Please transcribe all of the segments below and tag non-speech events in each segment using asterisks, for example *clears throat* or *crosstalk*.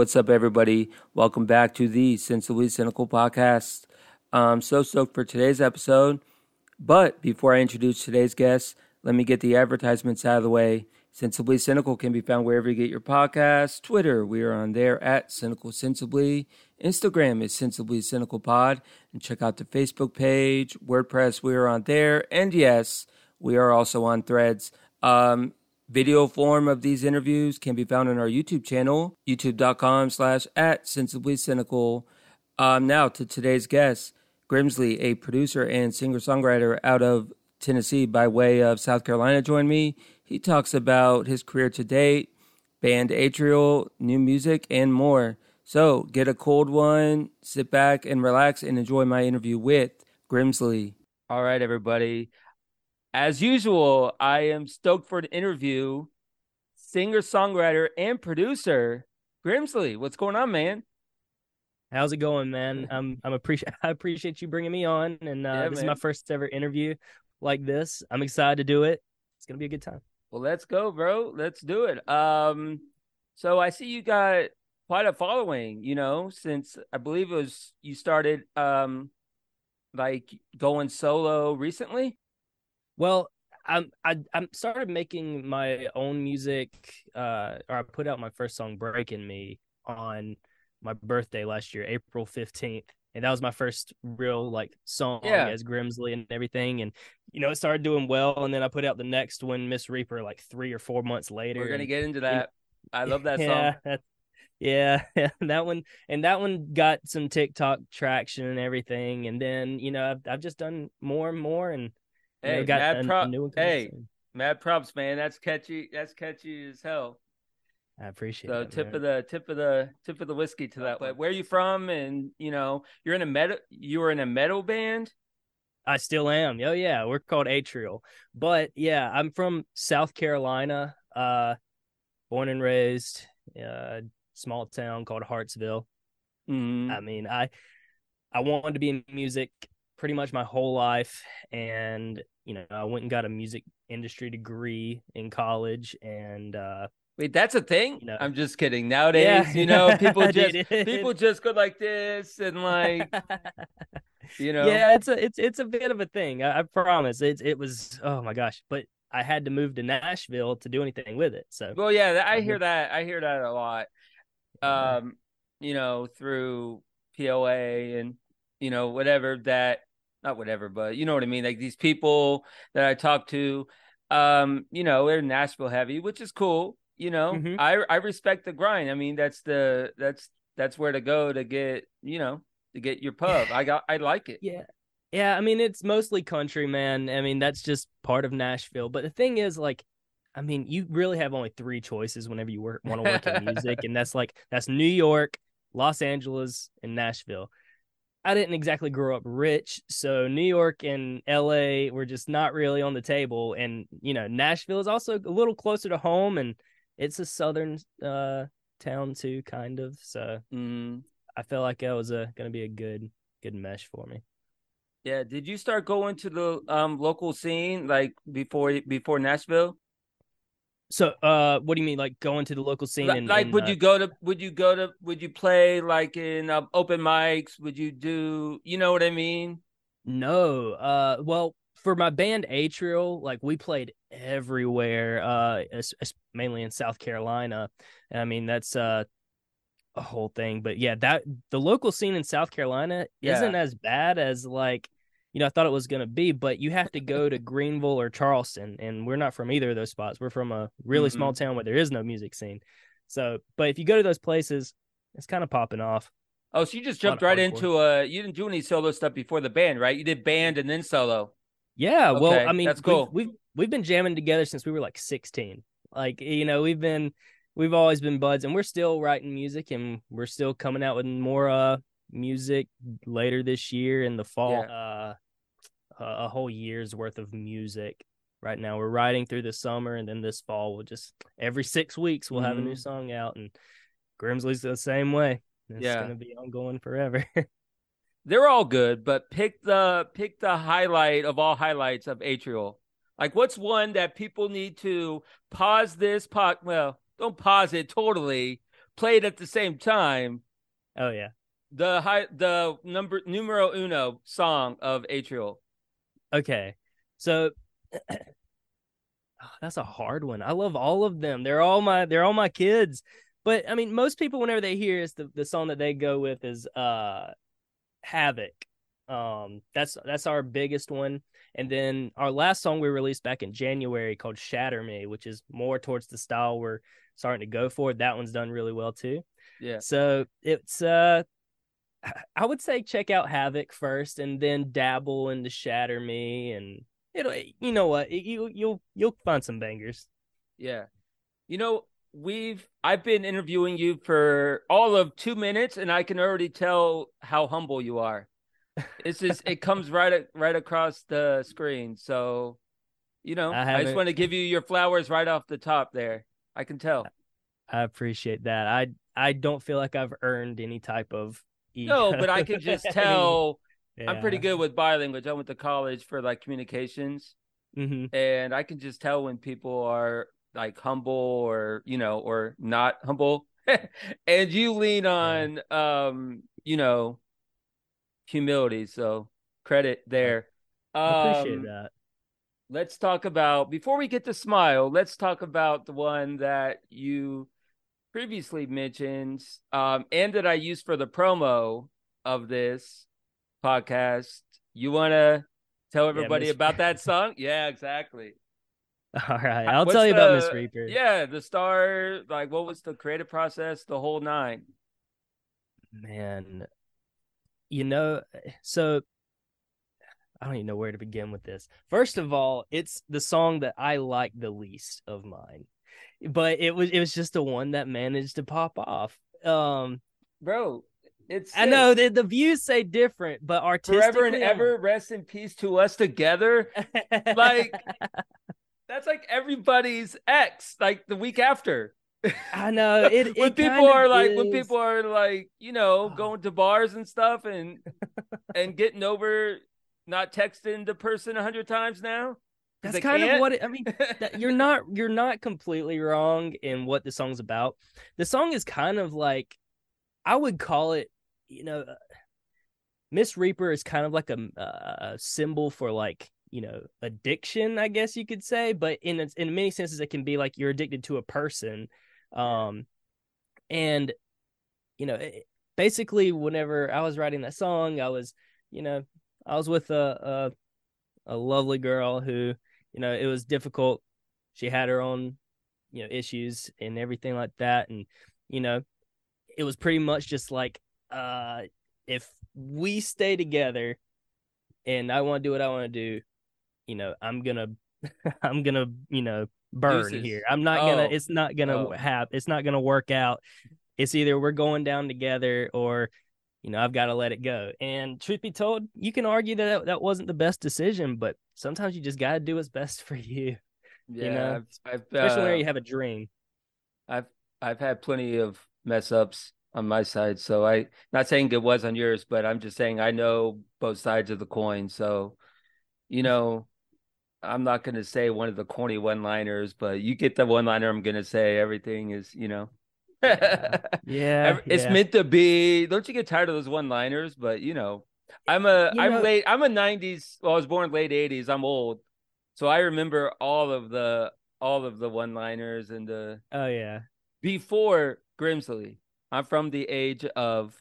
what's up, everybody? Welcome back to the Sensibly Cynical podcast. I'm so stoked for today's episode. But before I introduce today's guest, let me get the advertisements out of the way. Sensibly Cynical can be found wherever you get your podcasts. Twitter, we are on there at Cynical Sensibly. Instagram is Sensibly Cynical Pod. And check out the Facebook page. WordPress, we are on there. And yes, we are also on threads. Um, video form of these interviews can be found on our YouTube channel, youtube.com slash at Sensibly Cynical. Um, now to today's guest, Grimzlee, a producer and singer-songwriter out of Tennessee by way of South Carolina, joined me. He talks about his career to date, band Atrial, new music, and more. So get a cold one, sit back and relax, and enjoy my interview with Grimzlee. All right, everybody. As usual, I am stoked for the interview. Singer, songwriter, and producer Grimzlee. What's going on, man? How's it going, man? *laughs* I'm I'm appreciate *laughs* I appreciate you bringing me on, and uh, Yeah, this is my first ever interview like this. I'm excited to do it. It's gonna be a good time. Well, let's go, bro. Let's do it. Um, so I see you got quite a following, you know, since I believe it was you started um like going solo recently. Well, I'm I I'm started making my own music. Uh, or I put out my first song, "Breaking Me," on my birthday last year, April fifteenth, and that was my first real like song Yeah. as Grimzlee and everything. And you know, it started doing well, and then I put out the next one, Miss Reaper, like three or four months later. We're gonna and- get into that. I love that song. *laughs* yeah, yeah, *laughs* that one and that one got some TikTok traction and everything. And then you know I've I've just done more and more and Hey, got mad a, pro- a new one. hey. soon. Mad props, man. That's catchy. That's catchy as hell. I appreciate So that. tip man. of the tip of the tip of the whiskey to that. But where are you from? And you know, you're in a metal. You were in a metal band. I still am. Oh yeah, we're called Atrial. But yeah, I'm from South Carolina. Uh, born and raised. Uh, small town called Hartsville. Mhm. I mean, I I wanted to be in music pretty much my whole life, and you know, I went and got a music industry degree in college, and uh, Wait, that's a thing? You know. I'm just kidding. Nowadays, yeah, you *laughs* know, people just people just go like this and like, *laughs* you know. yeah, it's a it's it's a bit of a thing. I, I promise. It it was oh my gosh, but I had to move to Nashville to do anything with it. So Well, yeah, I hear that. I hear that a lot. Um, you know, through POA and you know whatever that not whatever, but you know what I mean. Like these people that I talk to, um, you know, they're Nashville heavy, which is cool. You know, Mhm. I I respect the grind. I mean, that's the that's that's where to go to get you know to get your pub. I got I like it. Yeah. Yeah, I mean it's mostly country, man. I mean that's just part of Nashville. But the thing is like I mean, you really have only three choices whenever you work want to work in music *laughs* and that's like that's New York, Los Angeles, and Nashville. I didn't exactly grow up rich, so New York and LA were just not really on the table and you know, Nashville is also a little closer to home and it's a southern uh town too kind of. So Mm. I felt like that was a going to be a good good mesh for me. Yeah. Did you start going to the um local scene like before before Nashville? So, uh, what do you mean, like going to the local scene? Li- and, like and, would uh, you go to would you go to would you play like in uh, open mics would you do you know what i mean No. Uh, well, for my band Atrial, like we played everywhere. Uh, mainly in South Carolina. I mean, that's uh a whole thing. But yeah, that the local scene in South Carolina Yeah. isn't as bad as like you know I thought it was gonna be. But you have to go to Greenville or Charleston, and we're not from either of those spots. We're from a really small town where there is no music scene. So, but if you go to those places, it's kind of popping off. oh so you just jumped right into a. you didn't do any solo stuff before the band right you did band and then solo Yeah, well, I mean, that's we've- cool. We've, we've been jamming together since we were like 16. Like, you know, we've been we've always been buds and we're still writing music and we're still coming out with more uh music later this year in the fall. Uh a whole year's worth of music. Right now we're riding through the summer and then this fall we'll just every 6 weeks we'll have a new Mhm. song out and Grimzlee's the same way. It's Yeah. going to be ongoing forever. *laughs* they're all good but pick the pick the highlight of all highlights of atrial like what's one that people need to pause this pod well don't pause it totally Play it at the same time. Oh yeah. The high the number numero uno song of Atrial. Okay. So *clears throat* oh, that's a hard one. I love all of them. They're all my they're all my kids. But I mean, most people whenever they hear is the, the song that they go with is uh Havoc. Um that's that's our biggest one. And then our last song we released back in January called Shatter Me, which is more towards the style we're starting to go for. That one's done really well too. Yeah. So it's uh I would say check out Havoc first and then dabble into Shatter Me and it'll eh, you know what you you'll you'll find some bangers. Yeah. You know, we've I've been interviewing you for all of 2 minutes and I can already tell how humble you are. It's just it comes *laughs* right right across the screen. So, you know, I, I just want to give you your flowers right off the top there. I can tell. I appreciate that. I I don't feel like I've earned any type of No, but I can just *laughs* tell yeah. I'm pretty good with bilingual. I went to college for like communications. Mm-hmm. And I can just tell when people are like humble or, you know, or not humble. *laughs* and you lean on um, you know, humility. So credit there. I appreciate um, that. Let's talk about before we get to smile, let's talk about the one that you previously mentioned um, and that I used for the promo of this podcast. You want to tell everybody yeah, about that song? Yeah, exactly. *laughs* All right, I'll What's tell you the, about Miss Reaper. Yeah, the star, like, what was the creative process, the whole nine? Man, you know, so I don't even know where to begin with this. First of all, it's the song that I like the least of mine but it was it was just the one that managed to pop off. Um, bro, it's I know the, the views say different, but artistically, forever and ever, rest in peace to us together. *laughs* like that's like everybody's ex, like the week after. I know *laughs* it. when it people are is. like, when people are like, you know, going to bars and stuff, and *laughs* and getting over not texting the person a hundred times now. That's kind can't? of what it, I mean. that, you're not you're not completely wrong in what the song's about. The song is kind of like I would call it, you know, uh, Miss Reaper is kind of like a, a symbol for like you know addiction, I guess you could say. But in in many senses, it can be like you're addicted to a person, um, and you know, basically, whenever I was writing that song, I was, you know, I was with a a, a lovely girl who you know, it was difficult. She had her own, you know, issues and everything like that. And, you know, it was pretty much just like, uh, if we stay together and I want to do what I want to do, you know, I'm gonna, *laughs* I'm gonna, you know, burn here. I'm not oh. gonna. It's not gonna oh. have. It's not gonna work out. It's either we're going down together or you know, I've got to let it go. And truth be told, you can argue that that wasn't the best decision, but sometimes you just got to do what's best *laughs* for you. Yeah, you know, I've, I've, especially uh, when you have a dream. I've I've had plenty of mess ups on my side, so I not saying it was on yours, but I'm just saying I know both sides of the coin. So, you know, I'm not going to say one of the corny one liners, but you get the one liner I'm going to say. Everything is, you know, *laughs* yeah, it's yeah. meant to be. Don't you get tired of those one-liners? But you know, I'm a am know, late. I'm a '90s. Well, I was born late '80s. I'm old, so I remember all of the all of the one-liners and the. Oh yeah. Before Grimzlee, I'm from the age of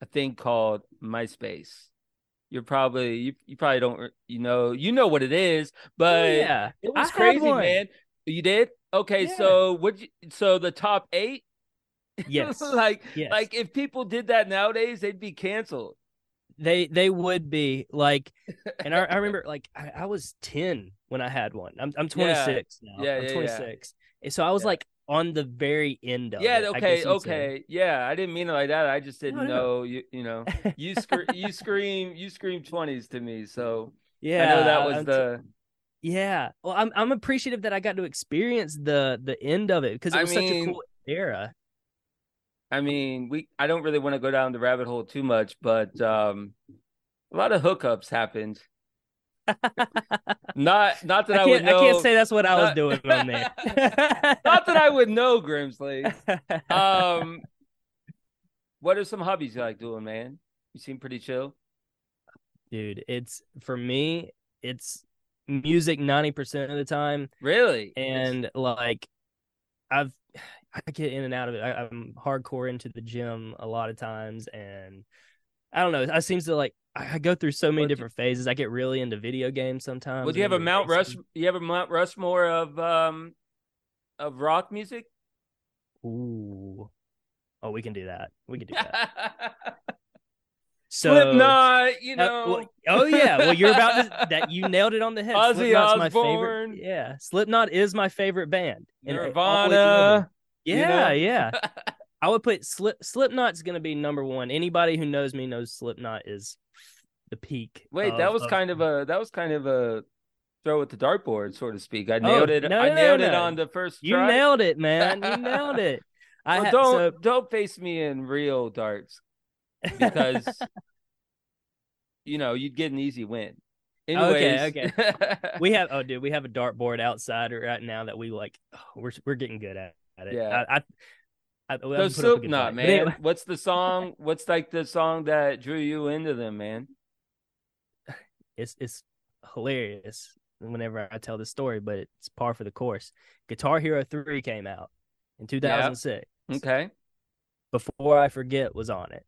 a thing called MySpace. You're probably you, you probably don't you know you know what it is, but oh, yeah, it was I crazy, man. You did okay. Yeah. So what? So the top eight *laughs* Yes. like yes. like if people did that nowadays, they'd be canceled. They they would be like, *laughs* and I, I remember like I, I, was ten when I had one. I'm I'm 26 yeah. now. Yeah, I'm yeah, 26. Yeah. So I was like on the very end of it. yeah it, okay okay yeah i didn't mean it like that i just didn't no, no. know you you know you scream *laughs* you scream you scream 20s to me so yeah i know that was I'm the t- yeah well i'm i'm appreciative that i got to experience the the end of it because it was I mean, such a cool era I mean, we I don't really want to go down the rabbit hole too much, but um, a lot of hookups happened. *laughs* Not not that I, I would know. I can't say that's what I was doing on there. *laughs* not that I would know, Grimzlee. Um, what are some hobbies you like doing, man? You seem pretty chill. Dude, it's for me, it's music 90% of the time. Really? And like, I've, I get in and out of it. I, I'm hardcore into the gym a lot of times. And I don't know. I seems to like, I, I go through so many What different phases. I get really into video games sometimes. well, do you have a Mount Rush? You have a Mount Rushmore of um of rock music? Ooh. Oh, we can do that. We can do that. *laughs* So, Slipknot, you Uh, know. well, oh yeah, well you're about to *laughs* that you nailed it on the head. Ozzy Slipknot's my favorite. Yeah, Slipknot is my favorite band. And, all the way through Nirvana. you Yeah, know? yeah. *laughs* I would put Slip Slipknot's gonna be number one. Anybody who knows me knows Slipknot is the peak. Wait, of- that was of- kind of a that was kind of a throw at the dartboard, so to speak. I Oh, nailed it. no, I nailed no, it no. on the first you try. nailed it, man. You nailed it. *laughs* I Well, don't so- don't face me in real darts because *laughs* you know you'd get an easy win. Anyways, Okay, we have oh dude, we have a dartboard outside right now that we like. oh, *sighs* we're we're getting good at, at it. Yeah. I, I, I, we so haven't put up a good Slipknot, fight. Man. anyway, *laughs* What's the song? What's like the song that drew you into them, man? *sighs* it's it's hilarious whenever I tell this story, but it's par for the course. Guitar Hero 3 came out in 2006. Okay, Before I Forget was on it.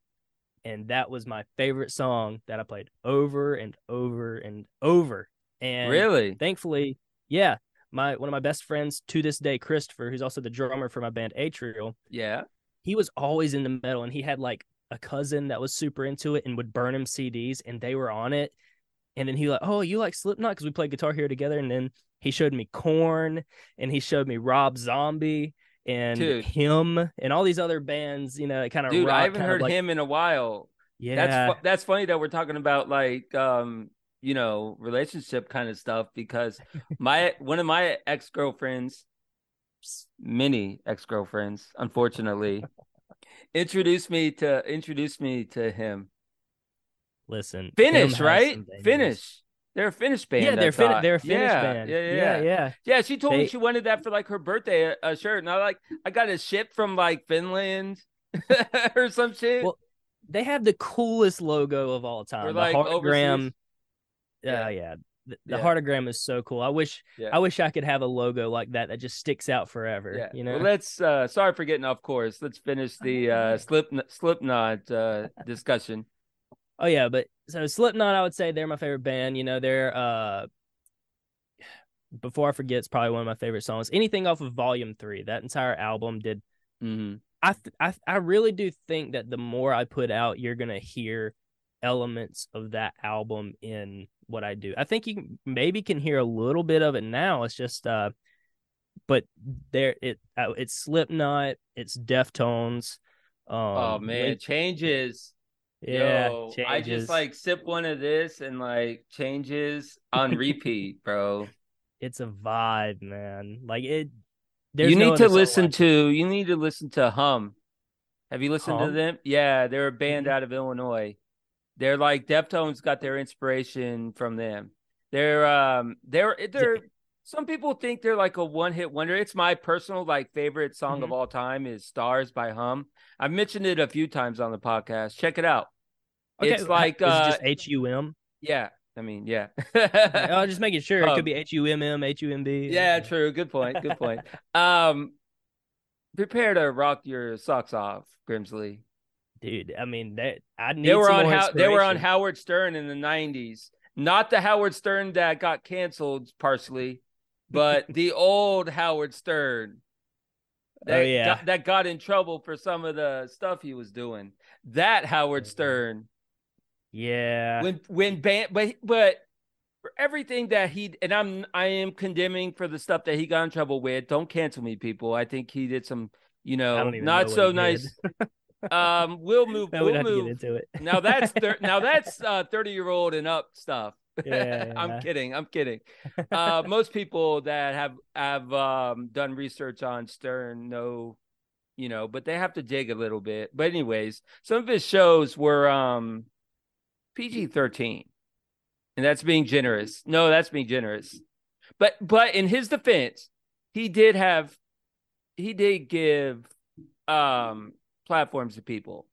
And that was my favorite song that I played over and over and over. And really? thankfully, yeah, my one of my best friends to this day, Christopher, who's also the drummer for my band Atrial, Yeah. he was always in the metal and he had like a cousin that was super into it and would burn him CDs and they were on it. And then he like, oh, you like Slipknot because we played Guitar Hero together. And then he showed me Korn and he showed me Rob Zombie and Dude. him and all these other bands. You know, kind of Dude, rock, I haven't heard like, him in a while. Yeah, That's fu- that's funny that we're talking about like um you know relationship kind of stuff because *laughs* my one of my ex girlfriends, many ex girlfriends, unfortunately, introduced me to introduced me to him. listen, Finnish, has right? Finnish. They're a Finnish band. Yeah, they're fin- they're a Finnish yeah, band. Yeah, yeah, yeah, yeah. yeah. She told me she wanted that for like her birthday, a, a shirt, and I like I got a ship from like Finland *laughs* or some shit. Well, They have the coolest logo of all time. Or, the like, heartagram. overseas. Yeah, Yeah. yeah. The, the Yeah. heartagram is so cool. I wish Yeah. I wish I could have a logo like that that just sticks out forever. Yeah. You know. Well, let's. uh Sorry for getting off course. Let's finish the uh slip Slipknot uh *laughs* discussion. oh yeah, but so Slipknot, I would say they're my favorite band. You know, they're uh. Before I forget, it's probably one of my favorite songs. Anything off of Volume Three, that entire album did. hmm I th- I I really do think that the more I put out, you're gonna hear elements of that album in what I do. I think you maybe can hear a little bit of it now. It's just uh, but there it uh, it's Slipknot, it's Deftones. Um, oh man, Link- changes. yeah, Yo, changes. I just like sip one of this and like changes on repeat, bro. *laughs* it's a vibe, man. Like it. There's you no need to listen like it. to. You need to listen to Hum. Have you listened to them? Yeah, they're a band Mhm. out of Illinois. They're like Deftones got their inspiration from them. They're um they're they're some people think they're like a one hit wonder. It's my personal like favorite song of Mhm. all time is Stars by Hum. I've mentioned it a few times on the podcast. Check it out. Okay, it's like is it uh just H U M. yeah, I mean, yeah. Oh, just making sure it could *laughs* be H U M M, H U M B. yeah, true. Good point. Good point. *laughs* Um prepare to rock your socks off, Grimzlee. Dude. I mean, that I need. They were on how they were on. Howard Stern in the nineties. Not the Howard Stern that got canceled partially, but *laughs* the old Howard Stern. That Oh, yeah. got, that got in trouble for some of the stuff he was doing. That Howard Mhm. Stern. Yeah, When when ban but but for everything that he and I'm I am condemning for the stuff that he got in trouble with. Don't cancel me, people. I think he did some, you know, don't know so nice. *laughs* um, we'll *laughs* move. No, we we'll don't move. into it. now that's thir- now *laughs* that's uh 30 year old and up stuff Yeah, *laughs* i'm yeah. kidding i'm kidding uh most people that have have um done research on stern know you know but they have to dig a little bit but anyways some of his shows were um pg-13 and that's being generous. No, that's being generous. But but in his defense, he did have he did give um platforms to people.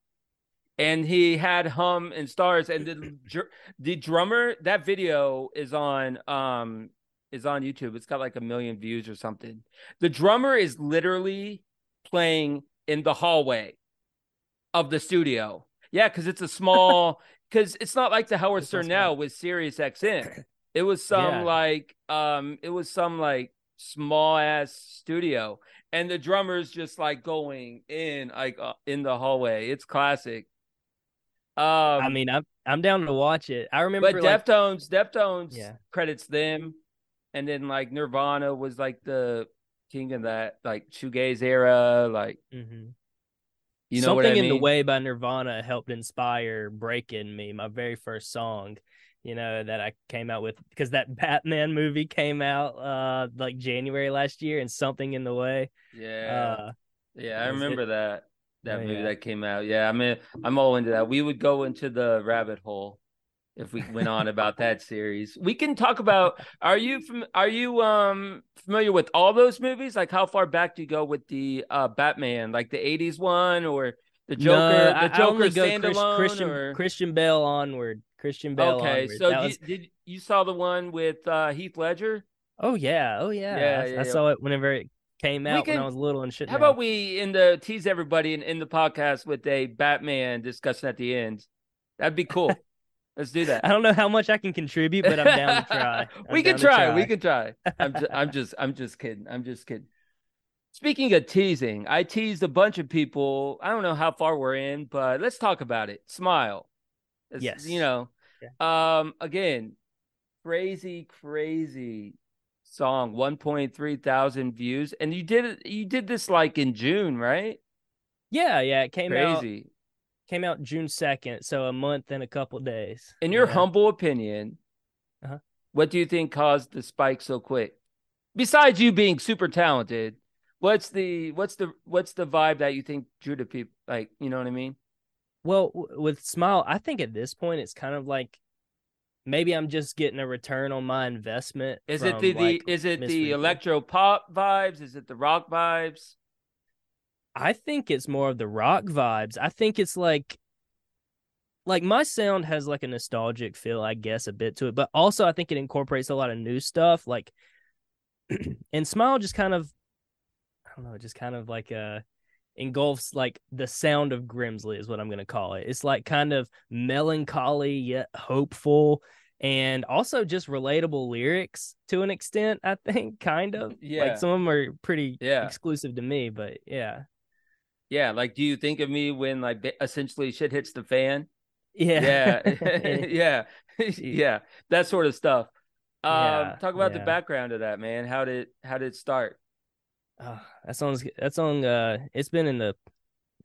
And he had hum and stars and the the drummer that video is on um is on YouTube. It's got like a million views or something. The drummer is literally playing in the hallway of the studio. Yeah, because it's a small *laughs* because it's not like the Howard Stern now with Sirius XM. *coughs* It was some yeah. like um it was some like small ass studio and the drummer's just like going in like uh, in the hallway. It's classic. Um I mean, I'm I'm down to watch it. I remember But like, Deftones, Deftones yeah. credits them and then like Nirvana was like the king of that like shoegaze era like mm-hmm. You know Something I mean? in the way by Nirvana helped inspire "Breaking Me," my very first song. You know that I came out with because that *laughs* Batman movie came out uh like January last year, and "Something in the Way." Yeah, uh, yeah, I remember it? that that oh, movie yeah. that came out. Yeah, I mean, I'm all into that. We would go into the rabbit hole if we went on about that series. We can talk about *laughs* are you from are you um familiar with all those movies? Like how far back do you go with the uh Batman, like the 80s one or the Joker, no, the Joker I standalone Christian, or Christian Bale onward. Christian Bale Okay, so was... did you saw the one with uh Heath Ledger? Oh yeah, oh yeah. yeah, I, yeah, I yeah. saw it whenever it came out can, when I was little and shit. How now. about we in the tease everybody in, in the podcast with a Batman discussion at the end? That'd be cool. *laughs* Let's do that. I don't know how much I can contribute, but I'm down to *laughs* try. we can try. try. We can try. I'm just, I'm just I'm just kidding. I'm just kidding. Speaking of teasing, I teased a bunch of people. I don't know how far we're in, but let's talk about it. Smile. It's, yes. You know, yeah. um, again, crazy, crazy song. 1.3 thousand views, and you did it. You did this like in June, right? Yeah, yeah. It came crazy. out came out June second, so a month and a couple days. In your yeah. humble opinion, uh-huh. what do you think caused the spike so quick? Besides you being super talented, what's the what's the what's the vibe that you think drew to people? Like, you know what I mean? Well, with Smile, I think at this point it's kind of like maybe I'm just getting a return on my investment. Is it the, like the is it the electro pop vibes? Is it the rock vibes? I think it's more of the rock vibes. I think it's like like my sound has like a nostalgic feel, I guess, a bit to it, but also I think it incorporates a lot of new stuff. Like, *clears throat* and Smile just kind of, I don't know, just kind of like uh engulfs like the sound of Grimzlee is what I'm gonna call it. It's like kind of melancholy yet hopeful, and also just relatable lyrics to an extent. I think, kind of. Yeah. Like some of them are pretty yeah. exclusive to me, but yeah. Yeah, like do you think of me when like essentially shit hits the fan? Yeah. Yeah. *laughs* *laughs* yeah. yeah. That sort of stuff. Um yeah, talk about yeah. the background of that, man. How did how did it start? Uh, that song's that song uh it's been in the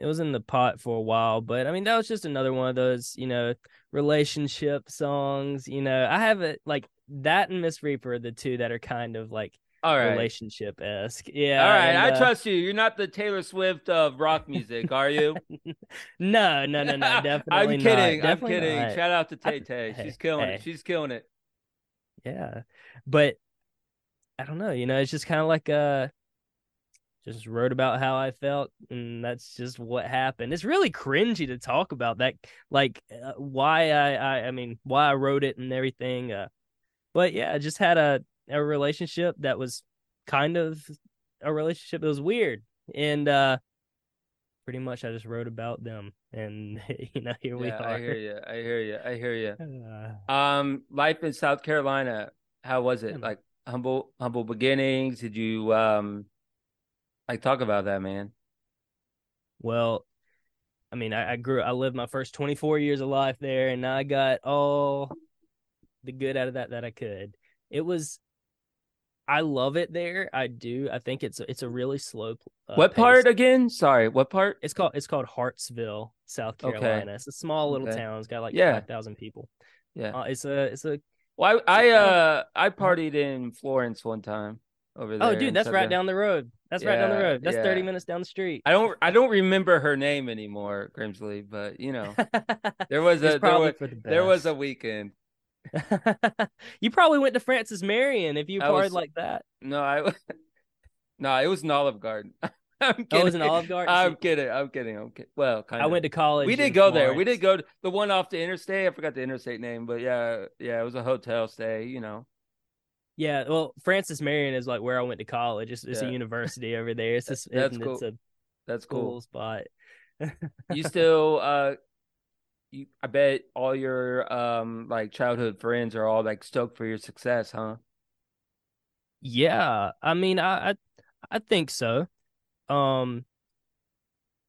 it was in the pot for a while, but I mean that was just another one of those, you know, relationship songs. You know, I have it like that and Miss Reaper the two that are kind of like all right. relationship esque. Yeah. All right. And, uh, I trust you. You're not the Taylor Swift of rock music, are you? *laughs* no, no, no, no. *laughs* Definitely. I'm kidding. Not. I'm kidding. Not. Shout out to Tay Tay. She's killing hey. it. She's killing it. Yeah. But I don't know. You know, it's just kind of like uh just wrote about how I felt, and that's just what happened. It's really cringy to talk about that, like uh, why I, I, I mean, why I wrote it and everything. Uh, but yeah, I just had a a relationship that was kind of a relationship that was weird and uh pretty much i just wrote about them and *laughs* you know here yeah, we are i hear you i hear you i hear you uh, um life in south carolina how was it like humble humble beginnings did you um like talk about that man well i mean I, I grew i lived my first 24 years of life there and i got all the good out of that that i could it was I love it there. I do. I think it's it's a really slow. Uh, what part again? Sorry, what part? It's called it's called Hartsville, South Carolina. Okay. It's a small little okay. town. It's got like yeah. five thousand people. Yeah, uh, it's a it's a. Well, I I uh I partied in Florence one time over oh, there. Oh, dude, that's right down the road. That's yeah, right down the road. That's yeah. thirty minutes down the street. I don't I don't remember her name anymore, Grimzlee, but you know, *laughs* there was a there was, the there was a weekend. *laughs* you probably went to Francis Marion if you I like that. No, I *laughs* no, it was an Olive Garden. I'm kidding. Oh, it was an Olive Garden? I'm kidding. I'm kidding. I'm kidding. Well, kind I went to college. We did go there. We did go to the one off the interstate. I forgot the interstate name, but yeah, yeah, it was a hotel stay. You know. Yeah, well, Francis Marion is like where I went to college. It's, it's Yeah. a university over there. It's just That's it's, cool. it's a That's cool cool. spot. *laughs* you still uh you I bet all your um like childhood friends are all like stoked for your success, huh? Yeah, I mean, I, I I think so. Um,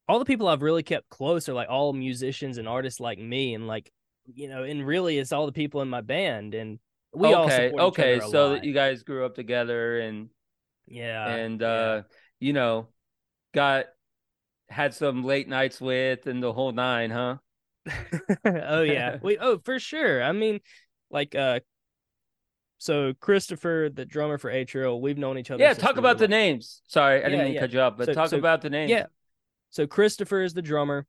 all the people I've really kept close are like all musicians and artists like me, and like you know, and really, it's all the people in my band, and we all okay, support each okay. So lot. that you guys grew up together and yeah, and yeah. uh you know got had some late nights with and the whole nine, huh? *laughs* oh yeah, *laughs* we oh for sure. I mean, like uh, so Christopher, the drummer for Atrial, we've known each other. Yeah, talk we about the like- names. Sorry, I didn't Yeah, mean to cut you off, but So- talk so- about the names. Yeah. So Christopher is the drummer.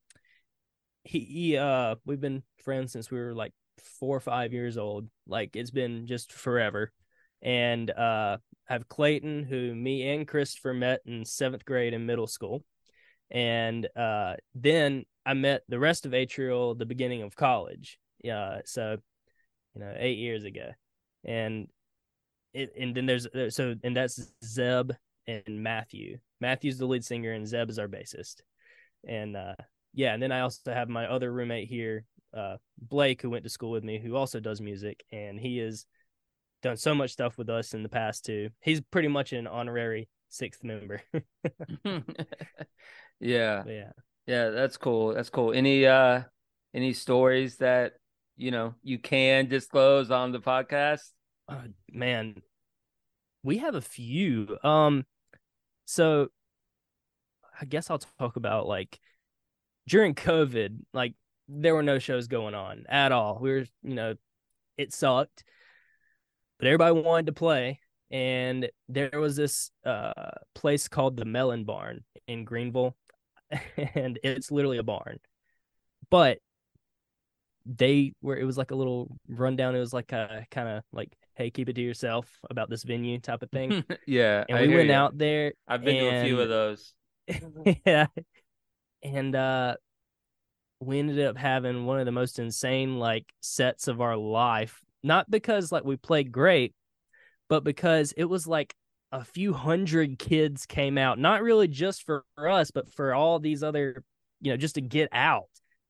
He, he uh we've been friends since we were like four or five years old. Like it's been just forever. And uh I have Clayton, who me and Christopher met in seventh grade in middle school. And uh then I met the rest of Atrial the beginning of college. Yeah, so you know, eight years ago. And it and then there's there- so and that's Zeb and Matthew. Matthew's the lead singer and Zeb is our bassist. And uh yeah, and then I also have my other roommate here, uh Blake, who went to school with me, who also does music, and he has done so much stuff with us in the past too. He's pretty much an honorary sixth member. *laughs* *laughs* yeah. Yeah. Yeah, that's cool. That's cool. Any uh any stories that you know you can disclose on the podcast? Uh, man, we have a few. Um, so I guess I'll talk about like during COVID, like there were no shows going on at all. We were, you know, it sucked, but everybody wanted to play. And there was this uh place called the Melon Barn in Greenville, *laughs* and it's literally a barn, but they were it was like a little rundown. It was like a kind of like, hey, keep it to yourself about this venue type of thing. *laughs* yeah, And I we went ya. out there. I've been to a few of those. *laughs* yeah. And uh we ended up having one of the most insane like sets of our life. Not because like we played great, but because it was like a few hundred kids came out, not really just for us, but for all these other, you know, just to get out.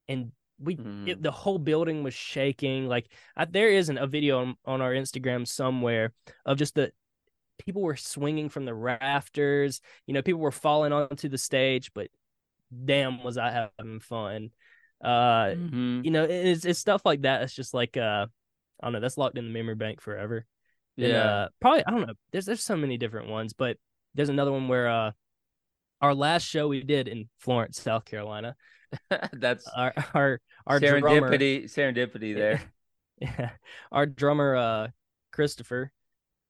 And we Mhm. it, the whole building was shaking. Like I, there isn't a video on, on our Instagram somewhere of just the people were swinging from the rafters. You know, people were falling onto the stage, but damn, was I having fun. Uh, Mhm. you know, it's it's stuff like that. It's just like uh, I don't know. That's locked in the memory bank forever. And, Yeah. uh, probably I don't know. There's there's so many different ones, but there's another one where uh, our last show we did in Florence, South Carolina. *laughs* That's Our our our drummer, serendipity. Serendipity there. *laughs* yeah, our drummer uh Christopher,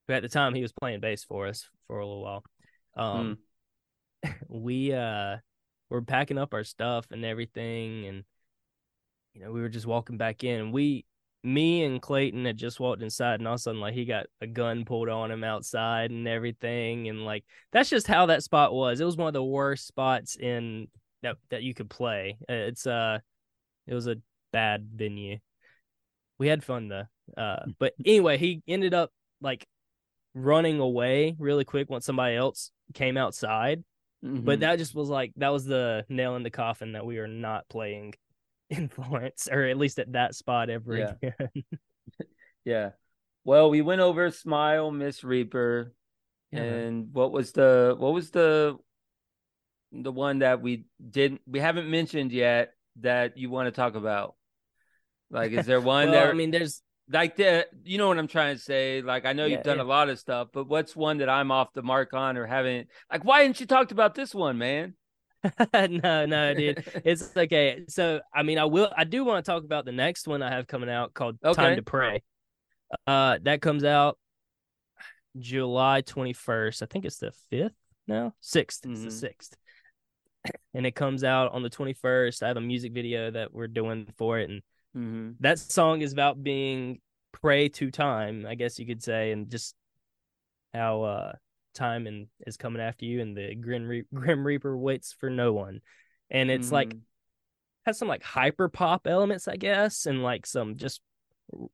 who at the time he was playing bass for us for a little while. Um *laughs* we uh were packing up our stuff and everything and you know, we were just walking back in and we me and Clayton had just walked inside and all of a sudden like he got a gun pulled on him outside and everything and like that's just how that spot was. It was one of the worst spots in that that you could play. Uh, It's uh it was a bad venue. We had fun though. Uh but anyway, he ended up like running away really quick once somebody else came outside. But Mhm. that just was like that was the nail in the coffin that we are not playing in Florence, or at least at that spot ever Yeah. again. *laughs* yeah. Well, we went over Smile, Miss Reaper, Yeah. and what was the what was the the one that we didn't we haven't mentioned yet that you want to talk about? Like, is there *laughs* one well, that I mean, there's like the you know what I'm trying to say? Like, I know Yeah, you've done yeah. a lot of stuff, but what's one that I'm off the mark on or haven't? Like, why didn't you talked about this one, man? *laughs* no, no, dude. It's okay. So, I mean, I will. I do want to talk about the next one I have coming out called Okay. "Time to Pray." Uh, that comes out July twenty first. I think it's the fifth now, 6th It's Mhm. the sixth, and it comes out on the twenty first. I have a music video that we're doing for it, and hmm that song is about being prey to time, I guess you could say, and just how uh time and is coming after you, and the grim Re- *laughs* grim reaper waits for no one, and it's like Mhm. has some like hyper pop elements, I guess, and like some just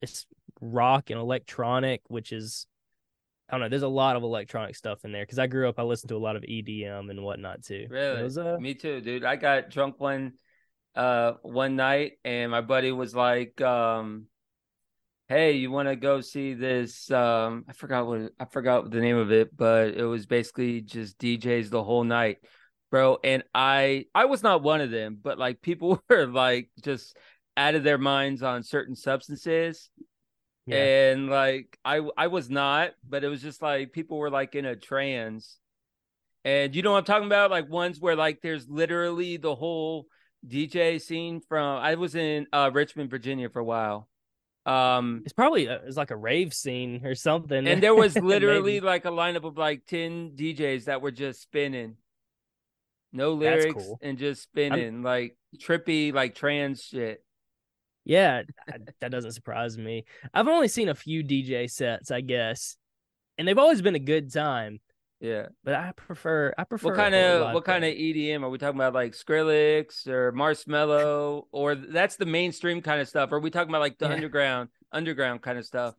it's rock and electronic, which is I don't know. There's a lot of electronic stuff in there because I grew up. I listened to a lot of EDM and whatnot too. Really? was, uh, Me too, dude. I got drunk one uh one night and my buddy was like, um, hey, you wanna go see this um I forgot what I forgot the name of it, but it was basically just DJs the whole night. Bro, and I I was not one of them, but like people *laughs* were like just out of their minds on certain substances yeah. and like I I was not, but it was just like people were like in a trance. And you know what I'm talking about? Like ones where like there's literally the whole DJ scene from I was in uh Richmond, Virginia for a while. Um It's probably a, it's like a rave scene or something. and there was *laughs* literally like a lineup of like 10 DJs that were just spinning. No lyrics cool. and just spinning like trippy like trans shit. yeah, that doesn't surprise me. I've only seen a few DJ sets, I guess, and they've always been a good time. Yeah. But I prefer I prefer What kind of what kind of. EDM are we talking about? Like Skrillex or Marshmello, or that's the mainstream kind of stuff? Or are we talking about like the Yeah. underground, underground kind of stuff?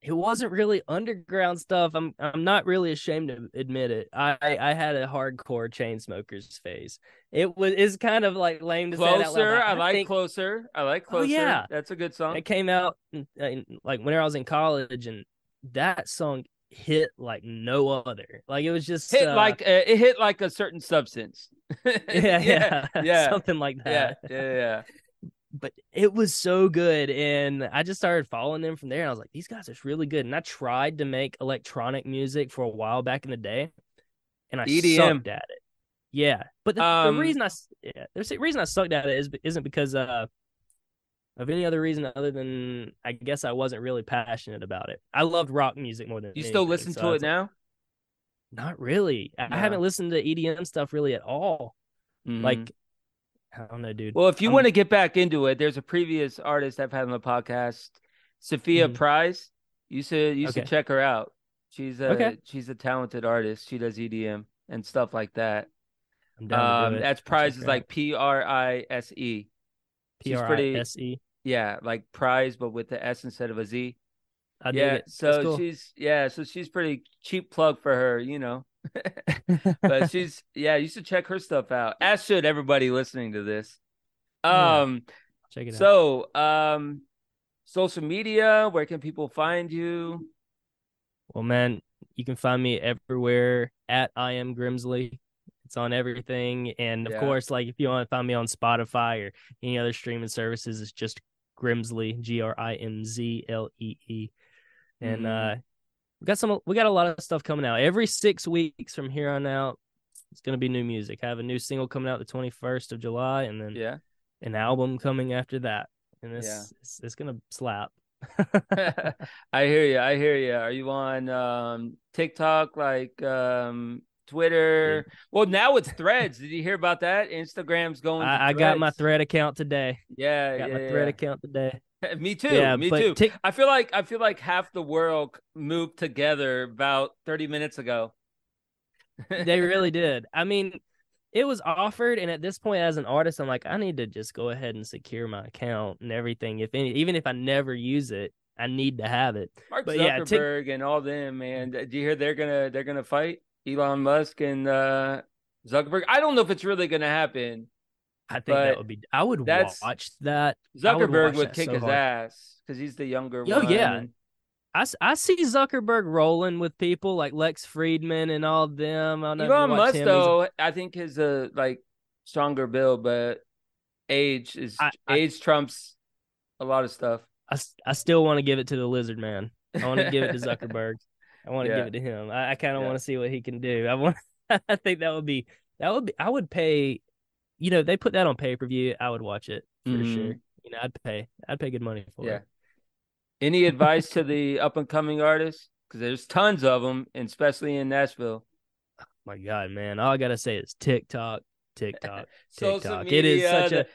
it wasn't really underground stuff. I'm I'm not really ashamed to admit it. I I had a hardcore Chainsmokers phase. It was is kind of like lame to say that. Closer, but I like think closer. I like closer. Oh, closer. yeah. that's a good song. it came out in, in, like when I was in college, and that song hit like no other. Like it was just Hit uh, like uh, it hit like a certain substance. *laughs* yeah yeah yeah, *laughs* something like that. yeah, yeah. but it was so good and i just started following them from there and i was like these guys are really good and i tried to make electronic music for a while back in the day and i EDM. sucked at it yeah but the, Um, the reason i yeah, the reason i sucked at it is isn't because uh of any other reason other than i guess i wasn't really passionate about it i loved rock music more than You still listen so to it now? not really I, I haven't listened to edm stuff really at all Mhm. like i don't know dude Well, if you I'm- want to get back into it, there's a previous artist I've had on the podcast, Sophia Mhm. Prise. You should you should check her out. She's a Okay. she's a talented artist. She does EDM and stuff like that. I'm down to Um, that's Prize is like P R I S E. she's pretty- P-R-I-S-E. Yeah, like prize, but with the S instead of a Z. I yeah, so cool. she's yeah, so she's pretty cheap plug for her, you know. *laughs* but *laughs* she's yeah, you should check her stuff out. As should everybody listening to this. Yeah. Um. check it out. So, um, social media, where can people find you? Well, man, you can find me everywhere at I am Grimzlee. It's on everything, and of Yeah. course, like if you want to find me on Spotify or any other streaming services, it's just Grimzlee, G R I M Z L E E. And Mhm. uh, we got some, we got a lot of stuff coming out every six weeks from here on out. It's gonna be new music. I have a new single coming out the twenty first of July, and then Yeah. an album coming after that, and it's Yeah. it's, it's gonna slap. *laughs* I hear you. I hear you. Are you on um TikTok, like um Twitter? Well, now it's Threads. Did you hear about that? Instagram's going. to I, I got my thread account today. Yeah, Got yeah, my yeah. thread account today. *laughs* Me too. yeah, me too. Tik- I feel like I feel like half the world moved together about thirty minutes ago. *laughs* they really did. I mean, it was offered, and at this point, as an artist, I'm like, I need to just go ahead and secure my account and everything. If any, even if I never use it, I need to have it. Mark But yeah, Tik- Zuckerberg and all them, man. Do you hear they're gonna they're gonna fight Elon Musk and uh Zuckerberg? I don't know if it's really gonna happen. I think that would be. I would watch that. I would Zuckerberg would, that kick so his hard. ass because he's the younger Yo, one. yeah. I, I, I see Zuckerberg rolling with people like Lex Fridman and all them. I don't know Elon Musk him. He's- though, I think his uh like stronger bill, but age is I- I- age trumps a lot of stuff. I, I still want to give it to the lizard man. I want to give it to *laughs* Zuckerberg. I want to Yeah. give it to him. I, I kind of Yeah. want to see what he can do. I want. *laughs* I think that would be that would be. I would pay. You know, they put that on pay per view. I would watch it for Mhm. sure. You know, I'd pay. I'd pay good money for Yeah. it. Any advice to the *laughs* up and coming artists? Because there's tons of them, and especially in Nashville. My God, man, all I gotta say is TikTok, TikTok, *laughs* TikTok. It is such the- a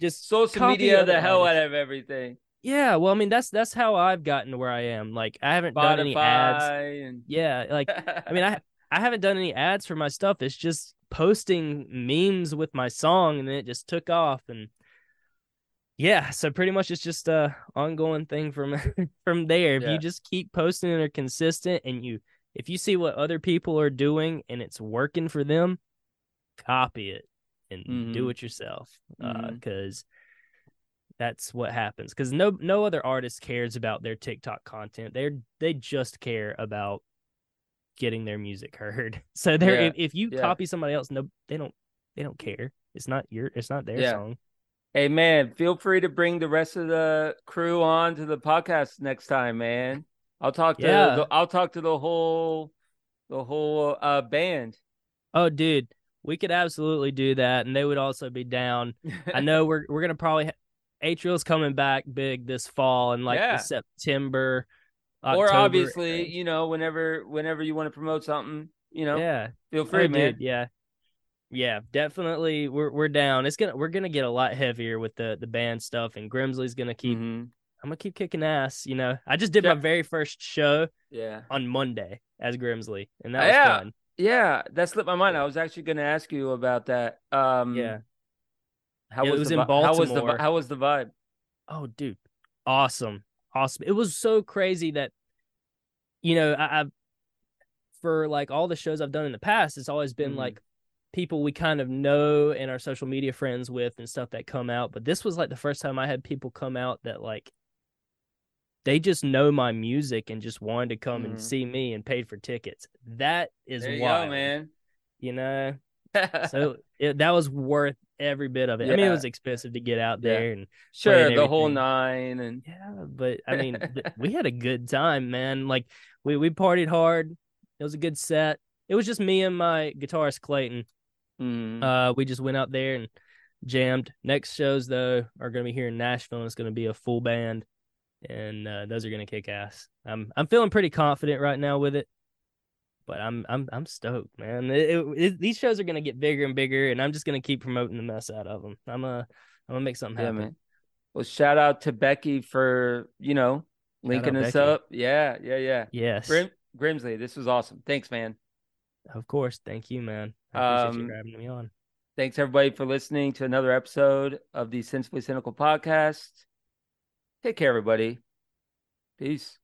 just social media the hell out of everything. Yeah, well, I mean that's that's how I've gotten to where I am. Like I haven't done any ads. And Yeah, like I mean I *laughs* I haven't done any ads for my stuff. It's just posting memes with my song and then it just took off and yeah, so pretty much it's just a ongoing thing from *laughs* from there. If Yeah. you just keep posting and are consistent and you if you see what other people are doing and it's working for them, copy it and do Mhm. it yourself. Mhm. because that's what happens. Because no no other artist cares about their TikTok content. They're they just care about getting their music heard. *laughs* So they're Yeah, if, if you yeah. copy somebody else, no, they don't they don't care. It's not your it's not their Yeah. song. Hey man, feel free to bring the rest of the crew on to the podcast next time, man. I'll talk to the, I'll talk to the whole the whole uh band. Oh, dude, we could absolutely do that, and they would also be down. *laughs* I know we're we're gonna probably ha- Atrial's coming back big this fall and like Yeah. September. or obviously, you know, whenever whenever you want to promote something, you know, yeah, feel free, oh, man. dude, yeah, yeah, definitely. We're we're down. It's gonna we're gonna get a lot heavier with the the band stuff, and Grimzlee's gonna keep. Mhm. I'm gonna keep kicking ass. You know, I just did Yeah. my very first show Yeah. on Monday as Grimzlee, and that Uh, was yeah. fun. Yeah, that slipped my mind. I was actually going to ask you about that. Um Yeah. How It was, was the in vi- How was the Baltimore. how was the vibe? Oh, dude, awesome, awesome. It was so crazy that, you know, I, I've for like all the shows I've done in the past, it's always been Mhm. like people we kind of know and our social media friends with and stuff that come out. But this was like the first time I had people come out that like they just know my music and just wanted to come Mhm. and see me and paid for tickets. That is There you wild, go, man. You know, *laughs* so it, that was worth every bit of it. I mean, it was expensive to get out Yeah. there and sure, the whole nine and yeah, but I mean, th- *laughs* we had a good time, man. Like we we partied hard. It was a good set. It was just me and my guitarist Clayton. Mm. Uh, we just went out there and jammed. Next shows though are going to be here in Nashville. and It's going to be a full band, and uh, those are going to kick ass. I'm I'm feeling pretty confident right now with it, but I'm I'm I'm stoked, man. It, it, it- these shows are going to get bigger and bigger, and I'm just going to keep promoting the mess out of them. I'm a I'm gonna make something yeah, happen. man. Well, shout out to Becky for you know linking us Becky. up. Yeah, yeah, yeah. Yes, Grim Grimzlee, this was awesome. Thanks, man. of course. Thank you, man. I appreciate Um, you grabbing me on. Thanks everybody for listening to another episode of the Sensibly Cynical podcast. Take care, everybody. Peace.